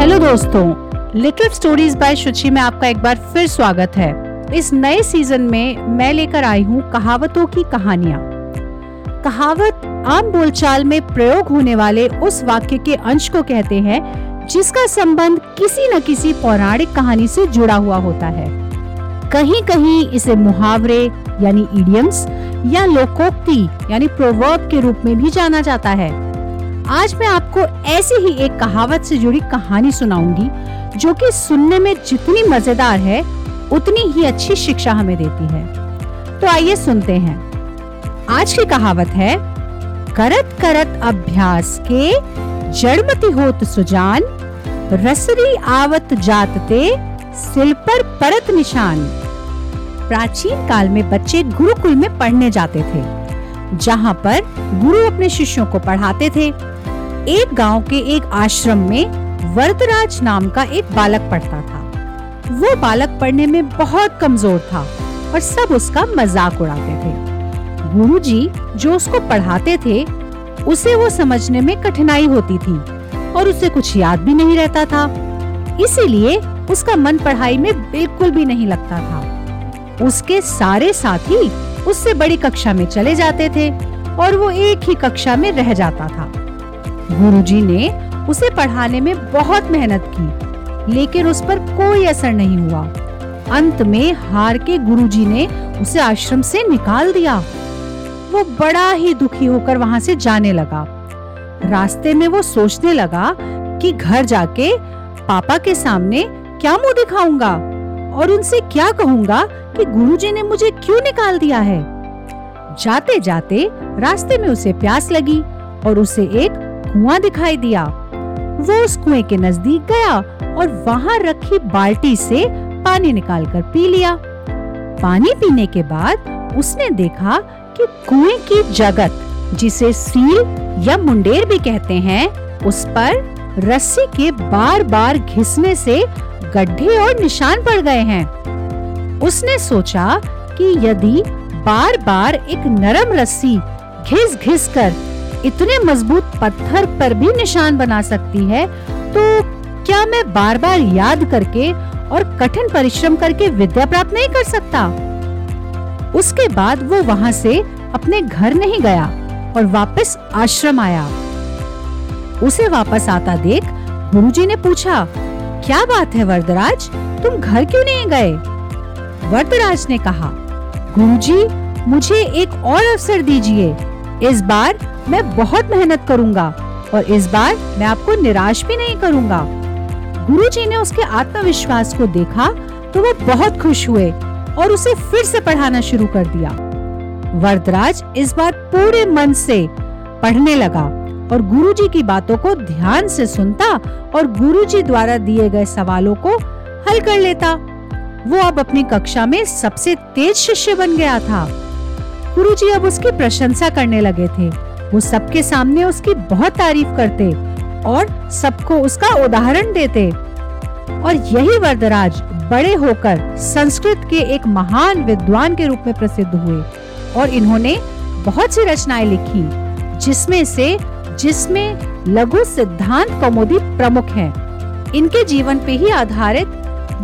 Hello दोस्तों little stories bye शुचि में आपका एक बार फिर स्वागत है। इस नए सीज़न में मैं लेकर आई हूँ कहावतों की कहानियाँ। कहावत आम बोलचाल में प्रयोग होने वाले उस वाक्य के अंश को कहते हैं, जिसका संबंध किसी न किसी पौराणिक कहानी से जुड़ा हुआ होता है। कहीं कहीं इसे मुहावरे, यानी इडियम्स या लोकोक्ति, यानी प्रोवर्ब के रूप में भी जाना जाता है। आज मैं आपको ऐसी ही एक कहावत से जुड़ी कहानी सुनाऊँगी, जो कि सुनने में जितनी मज़ेदार है, उतनी ही अच्छी शिक्षा हमें देती है। तो आइए सुनते हैं। आज की कहावत है, करत करत अभ्यास के जड़मती होत सुजान, रसरी आवत जातते सिल पर परत निशान। प्राचीन काल में बच्चे गुरुकुल में पढ़ने जाते थे, जहाँ पर गुरु अपने शिष्यों को पढ़ाते थे। एक गाँव के एक आश्रम में वरदराज नाम का एक बालक पढ़ता था। वो बालक पढ़ने में बहुत कमज़ोर था और सब उसका मज़ाक उड़ाते थे। गुरुजी जो उसको पढ़ाते थे, उसे वो समझने में कठिनाई होती थी और उसे कुछ याद भी नहीं रहता था। इसीलिए उसका मन पढ़ाई में बिल्कुल भी नहीं लगता था। उसके सारे साथी उससे बड़ी कक्षा में चले जाते थे और वो एक ही कक्षा में रह जाता था। गुरुजी ने उसे पढ़ाने में बहुत मेहनत की, लेकिन उस पर कोई असर नहीं हुआ। अंत में हार के गुरुजी ने उसे आश्रम से निकाल दिया। वो बड़ा ही दुखी होकर वहाँ से जाने लगा। रास्ते में वो सोचने लगा कि घर जाके पापा के सामने क्या मुँह दिखाऊँगा और उनसे क्या कहूँगा कि गुरुजी ने मुझे क्यों निकाल दिया है। जाते जाते रास्ते में उसे प्यास लगी और उसे एक कुआँ दिखाई दिया। वो उस कुएँ के नज़दीक गया और वहाँ रखी बाल्टी से पानी निकालकर पी लिया। पानी पीने के बाद उसने देखा कि कुएँ की जगत, जिसे सील या मुंडेर भी कहते हैं, उस पर रस्सी के बार बार घिसने से गड्ढे और निशान पड़ गए हैं। उसने सोचा कि यदि बार बार एक नरम रस्सी घिस घिस कर इतने मज़बूत पत्थर पर भी निशान बना सकती है तो क्या मैं बार बार याद करके और कठिन परिश्रम करके विद्या प्राप्त नहीं कर सकता? उसके बाद वो वहाँ से अपने घर नहीं गया और वापस आश्रम आया। उसे वापस आता देख गुरुजी ने पूछा, क्या बात है वरदराज? तुम घर क्यों नहीं गए? वरदराज ने कहा, गुरुजी, मुझे एक और अवसर दीजिए। इस बार मैं बहुत मेहनत करूँगा और इस बार मैं आपको निराश भी नहीं करूँगा। गुरुजी ने उसके आत्मविश्वास को देखा तो वो बहुत खुश हुए और उसे फिर से पढ़ाना शुरू कर दिया। वरदराज इस बार पूरे मन से पढ़ने लगा और गुरुजी की बातों को ध्यान से सुनता और गुरुजी द्वारा दिए गए सवालों को हल कर लेता। वो अब अपनी कक्षा में सबसे तेज शिष्य बन गया था। गुरुजी अब उसकी प्रशंसा करने लगे थे। वो सबके सामने उसकी बहुत तारीफ़ करते और सबको उसका उदाहरण देते। और यही वरदराज बड़े होकर संस्कृत के एक महान विद्वान के रूप में प्रसिद्ध हुए और इन्होंने बहुत सी रचनाएँ लिखी, जिसमें से, जिसमें लघु सिद्धांत कौमुदी प्रमुख है। इनके जीवन पे ही आधारित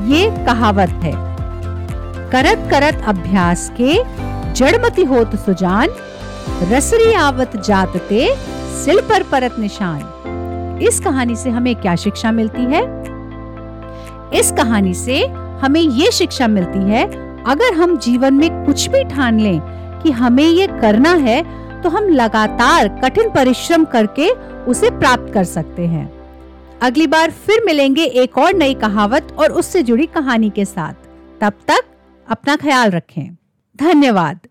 ये कहावत है। करत करत अभ्यास के जड़मती होत सुजान, रसरी आवत जातते सिल पर परत निशान। इस कहानी से हमें क्या शिक्षा मिलती है? इस कहानी से हमें ये शिक्षा मिलती है, अगर हम जीवन में कुछ भी ठान लें कि हमें ये करना है तो हम लगातार कठिन परिश्रम करके उसे प्राप्त कर सकते हैं। अगली बार फिर मिलेंगे एक और नई कहावत और उससे जुड़ी कहानी के साथ। तब तक अपना ख्याल रखें। धन्यवाद।